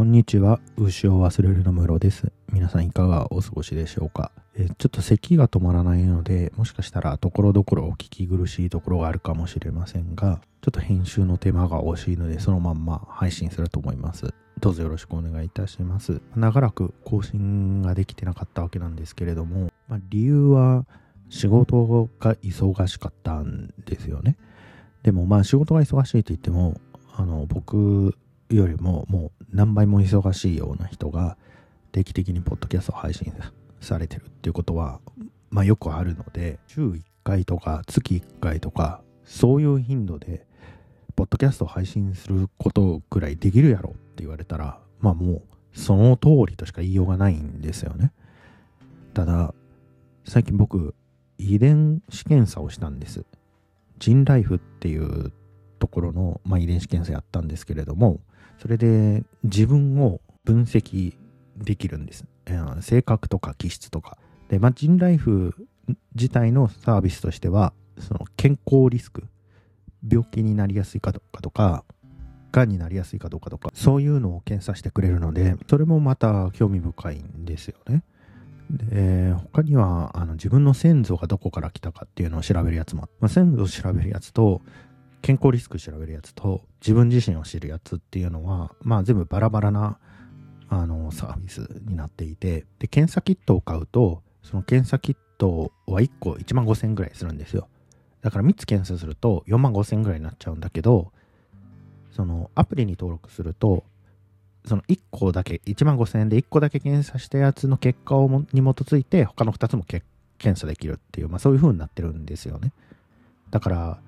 こんにちは。牛を忘れるの室です。皆さんいかがお過ごしでしょうか？えちょっと咳が止まらないので、もしかしたらところどころお聞き苦しいところがあるかもしれませんが、ちょっと編集の手間が惜しいので、そのまんま配信すると思います。どうぞよろしくお願いいたします。長らく更新ができてなかったわけなんですけれども、まあ、理由は仕事が忙しかったんですよね。でもまあ仕事が忙しいと言っても、あの僕よりももう何倍も忙しいような人が定期的にポッドキャストを配信されてるっていうことは、まあよくあるので、週1回とか月1回とか、そういう頻度で、ポッドキャストを配信することくらいできるやろって言われたら、まあもうその通りとしか言いようがないんですよね。ただ、最近僕、遺伝子検査をしたんです。ジンライフっていうところの、まあ、遺伝子検査やったんですけれども、それで自分を分析できるんです。性格とか気質とか。で、まあ、ジンライフ自体のサービスとしては、その健康リスク、病気になりやすいかどうかとか、がんになりやすいかどうかとか、そういうのを検査してくれるので、それもまた興味深いんですよね。で、他には、あの、自分の先祖がどこから来たかっていうのを調べるやつも、まあ、先祖を調べるやつと、健康リスク調べるやつと自分自身を知るやつっていうのは、まあ全部バラバラなあのサービスになっていて、で、検査キットを買うと、その検査キットは1個1万5千円ぐらいするんですよ。だから3つ検査すると4万5千円ぐらいになっちゃうんだけど、そのアプリに登録すると、その1個だけ、1万5千円で1個だけ検査したやつの結果をに基づいて、他の2つも検査できるっていう、まあそういう風になってるんですよね。だから、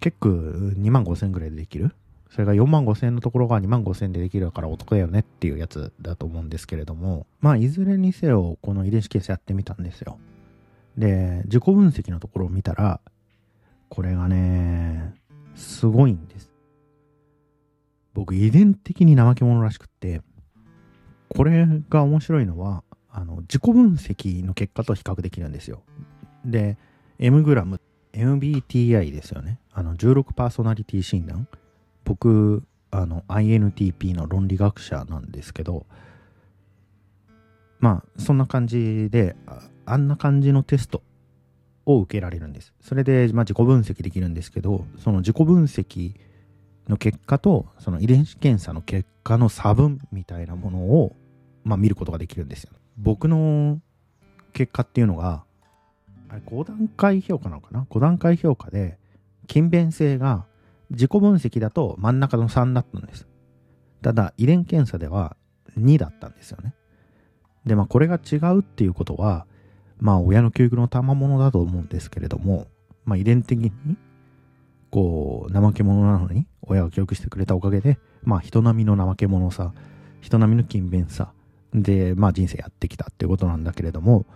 結構2万5千ぐらいでできる？それが4万5千のところが2万5千でできるからお得だよねっていうやつだと思うんですけれども、まあいずれにせよこの遺伝子検査やってみたんですよ。で、自己分析のところを見たら、これがね、すごいんです。僕遺伝的に怠け者らしくって、これが面白いのは、あの、自己分析の結果と比較できるんですよ。で、M グラム MBTI ですよね。あの、16パーソナリティ診断。僕、あの、INTP の論理学者なんですけど、まあ、そんな感じで、あんな感じのテストを受けられるんです。それで、まあ、自己分析できるんですけど、その自己分析の結果と、その遺伝子検査の結果の差分みたいなものを、まあ、見ることができるんですよ。僕の結果っていうのが、あれ5段階評価なのかな ?5 段階評価で、勤勉性が自己分析だと真ん中の3だったんです。ただ、遺伝検査では2だったんですよね。で、まあ、これが違うっていうことは、まあ、親の教育の賜物だと思うんですけれども、まあ、遺伝的に、こう、怠け者なのに、親が教育してくれたおかげで、まあ、人並みの怠け者さ、人並みの勤勉さ、で、まあ、人生やってきたっていうことなんだけれども、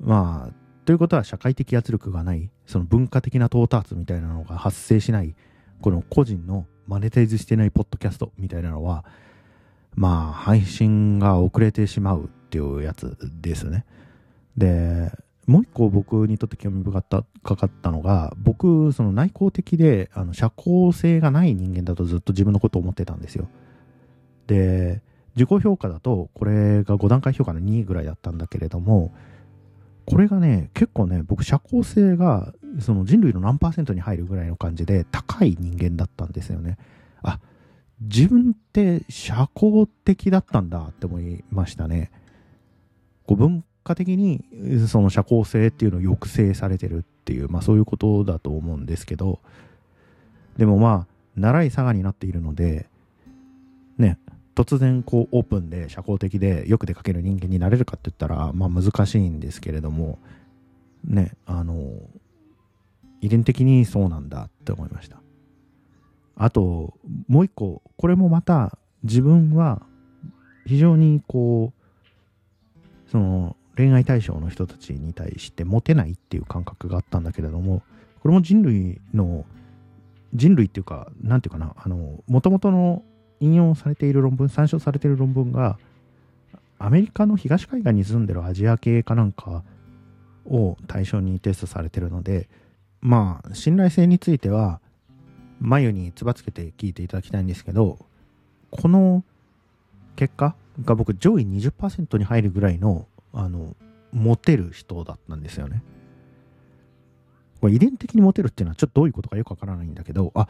まあ、ということは社会的圧力がない、その文化的な到達みたいなのが発生しない、この個人のマネタイズしてないポッドキャストみたいなのは、まあ、配信が遅れてしまうっていうやつですね。で、もう一個僕にとって興味深かったかったのが、僕、その内向的で、あの、社交性がない人間だとずっと自分のことを思ってたんですよ。で、自己評価だと、これが5段階評価の2ぐらいだったんだけれども、これがね、結構ね、僕、社交性が、その人類の何パーセントに入るぐらいの感じで、高い人間だったんですよね。あ、自分って社交的だったんだって思いましたね。こう文化的にその社交性っていうのを抑制されてるっていう、まあそういうことだと思うんですけど、でもまあ、習い佐賀になっているので、ね、突然こうオープンで社交的でよく出かける人間になれるかって言ったら、まあ難しいんですけれども、ね、あの、遺伝的にそうなんだって思いました。あと、もう一個、これもまた自分は非常にこう、その恋愛対象の人たちに対してモテないっていう感覚があったんだけれども、これも人類の、人類っていうか、なんていうかな、あの、もともとの引用されている論文、参照されている論文が、アメリカの東海岸に住んでるアジア系かなんかを対象にテストされてるので、まあ、信頼性については、眉につばつけて聞いていただきたいんですけど、この結果が僕上位20%に入るぐらいの、あの、モテる人だったんですよね。これ遺伝的にモテるっていうのはちょっとどういうことかよくわからないんだけど、あ、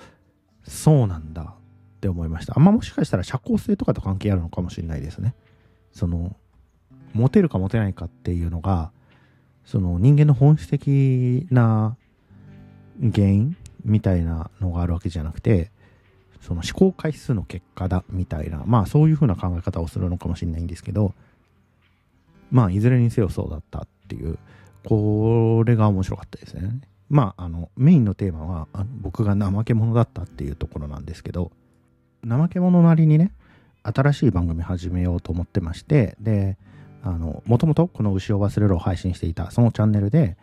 そうなんだって思いました。あんまもしかしたら社交性とかと関係あるのかもしれないですね。その、モテるかモテないかっていうのが、その人間の本質的な原因みたいなのがあるわけじゃなくて、その思考回数の結果だみたいな、まあそういうふうな考え方をするのかもしれないんですけど、まあいずれにせよそうだったっていう、これが面白かったですね。まああのメインのテーマは僕が怠け者だったっていうところなんですけど、怠け者なりにね、新しい番組始めようと思ってまして、で、あの、もともとこの牛を忘れるを配信していたそのチャンネルで、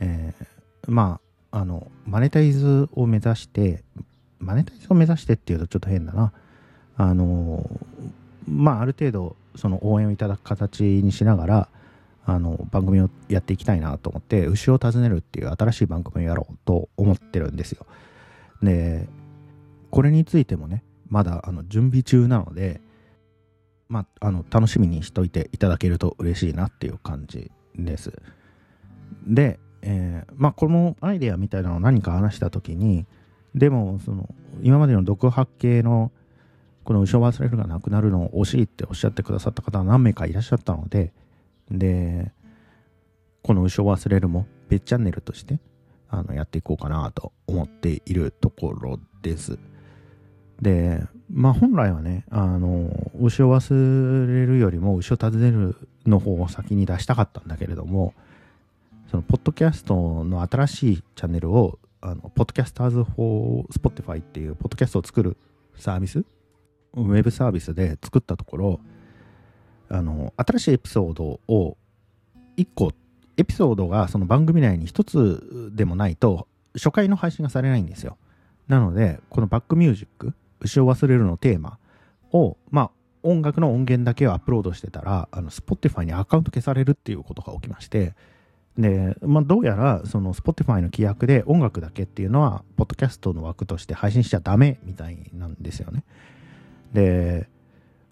えー、まあ、あの、マネタイズを目指して、マネタイズを目指してっていうとちょっと変だな。あの、まあ、ある程度、その応援をいただく形にしながら、あの、番組をやっていきたいなと思って、牛を訪ねるっていう新しい番組をやろうと思ってるんですよ。で、これについてもね、まだあの準備中なので、まあ、あの楽しみにしといていただけると嬉しいなっていう感じです。で、えー、まあ、このアイデアみたいなのを何か話した時にでもその今までの独白系のこの後ろ忘れるがなくなるのを惜しいっておっしゃってくださった方は何名かいらっしゃったのででこの後ろ忘れるも別チャンネルとしてあのやっていこうかなと思っているところです。で、まあ本来はね、あの、牛を忘れるよりも牛を訪ねるの方を先に出したかったんだけれども、そのポッドキャストの新しいチャンネルを、あの、 Podcasters for Spotify っていうポッドキャストを作るサービス、ウェブサービスで作ったところ、あの、新しいエピソードを1個、エピソードがその番組内に1つでもないと、初回の配信がされないんですよ。なので、このバックミュージック、牛を忘れるのテーマを、まあ、音楽の音源だけをアップロードしてたら、あの、Spotify にアカウント消されるっていうことが起きまして、で、まあ、どうやら、その Spotify の規約で音楽だけっていうのは、ポッドキャストの枠として配信しちゃダメみたいなんですよね。で、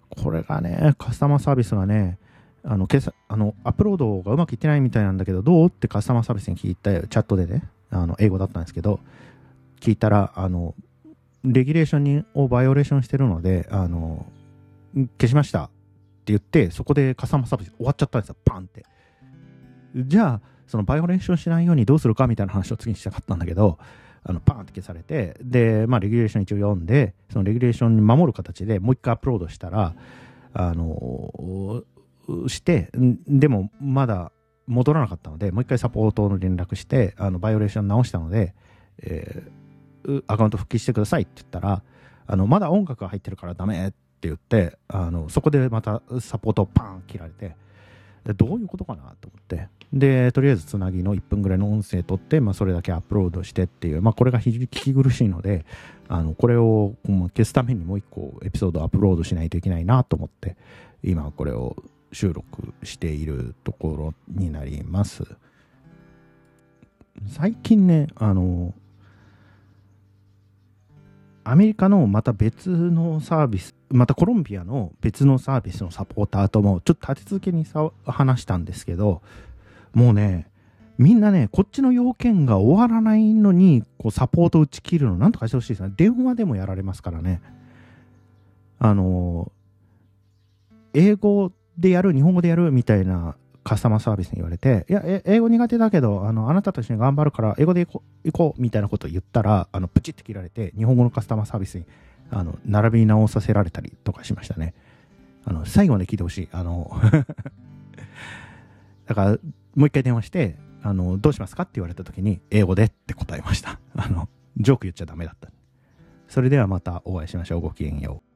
これがね、カスタマーサービスがね、あの、あの、アップロードがうまくいってないみたいなんだけど、どうってカスタマーサービスに聞いた。チャットでね、あの、英語だったんですけど、聞いたら、あの、レギュレーションにをバイオレーションしてるので、あの、消しましたって言って、そこでカスタマーサービス終わっちゃったんですよ、パンって。じゃあ、そのバイオレーションしないようにどうするかみたいな話を次にしたかったんだけど、あのパーンって消されて、で、まあ、レギュレーション一応読んで、そのレギュレーションに守る形でもう一回アップロードしたら、あの、して、でもまだ戻らなかったので、もう一回サポートの連絡して、あのバイオレーション直したので、えー、アカウント復帰してくださいって言ったら、あの、まだ音楽が入ってるからダメって言って、あの、そこでまたサポートをパーン切られて、でどういうことかなと思って。で、とりあえずつなぎの1分ぐらいの音声取って、まあ、それだけアップロードしてっていう、まあ、これが非常に聞き苦しいので、あの、これを消すためにもう1個エピソードアップロードしないといけないなと思って、今これを収録しているところになります。最近ね、あの、アメリカのまた別のサービス、またコロンビアの別のサービスのサポーターともちょっと立て続けにさ話したんですけど、もうね、みんなね、こっちの要件が終わらないのに、こうサポート打ち切るのなんとかしてほしいですね。電話でもやられますからね。あの、英語でやる、日本語でやるみたいなカスタマーサービスに言われて、いや、英語苦手だけど、あの、あなたと一緒に頑張るから、英語で行こう、みたいなことを言ったら、あの、プチって切られて、日本語のカスタマーサービスに、あの、並び直させられたりとかしましたね。あの、最後まで聞いてほしい。あの だから、もう一回電話して、あの、どうしますかって言われた時に、英語でって答えました。あの、ジョーク言っちゃダメだった。それではまたお会いしましょう。ごきげんよう。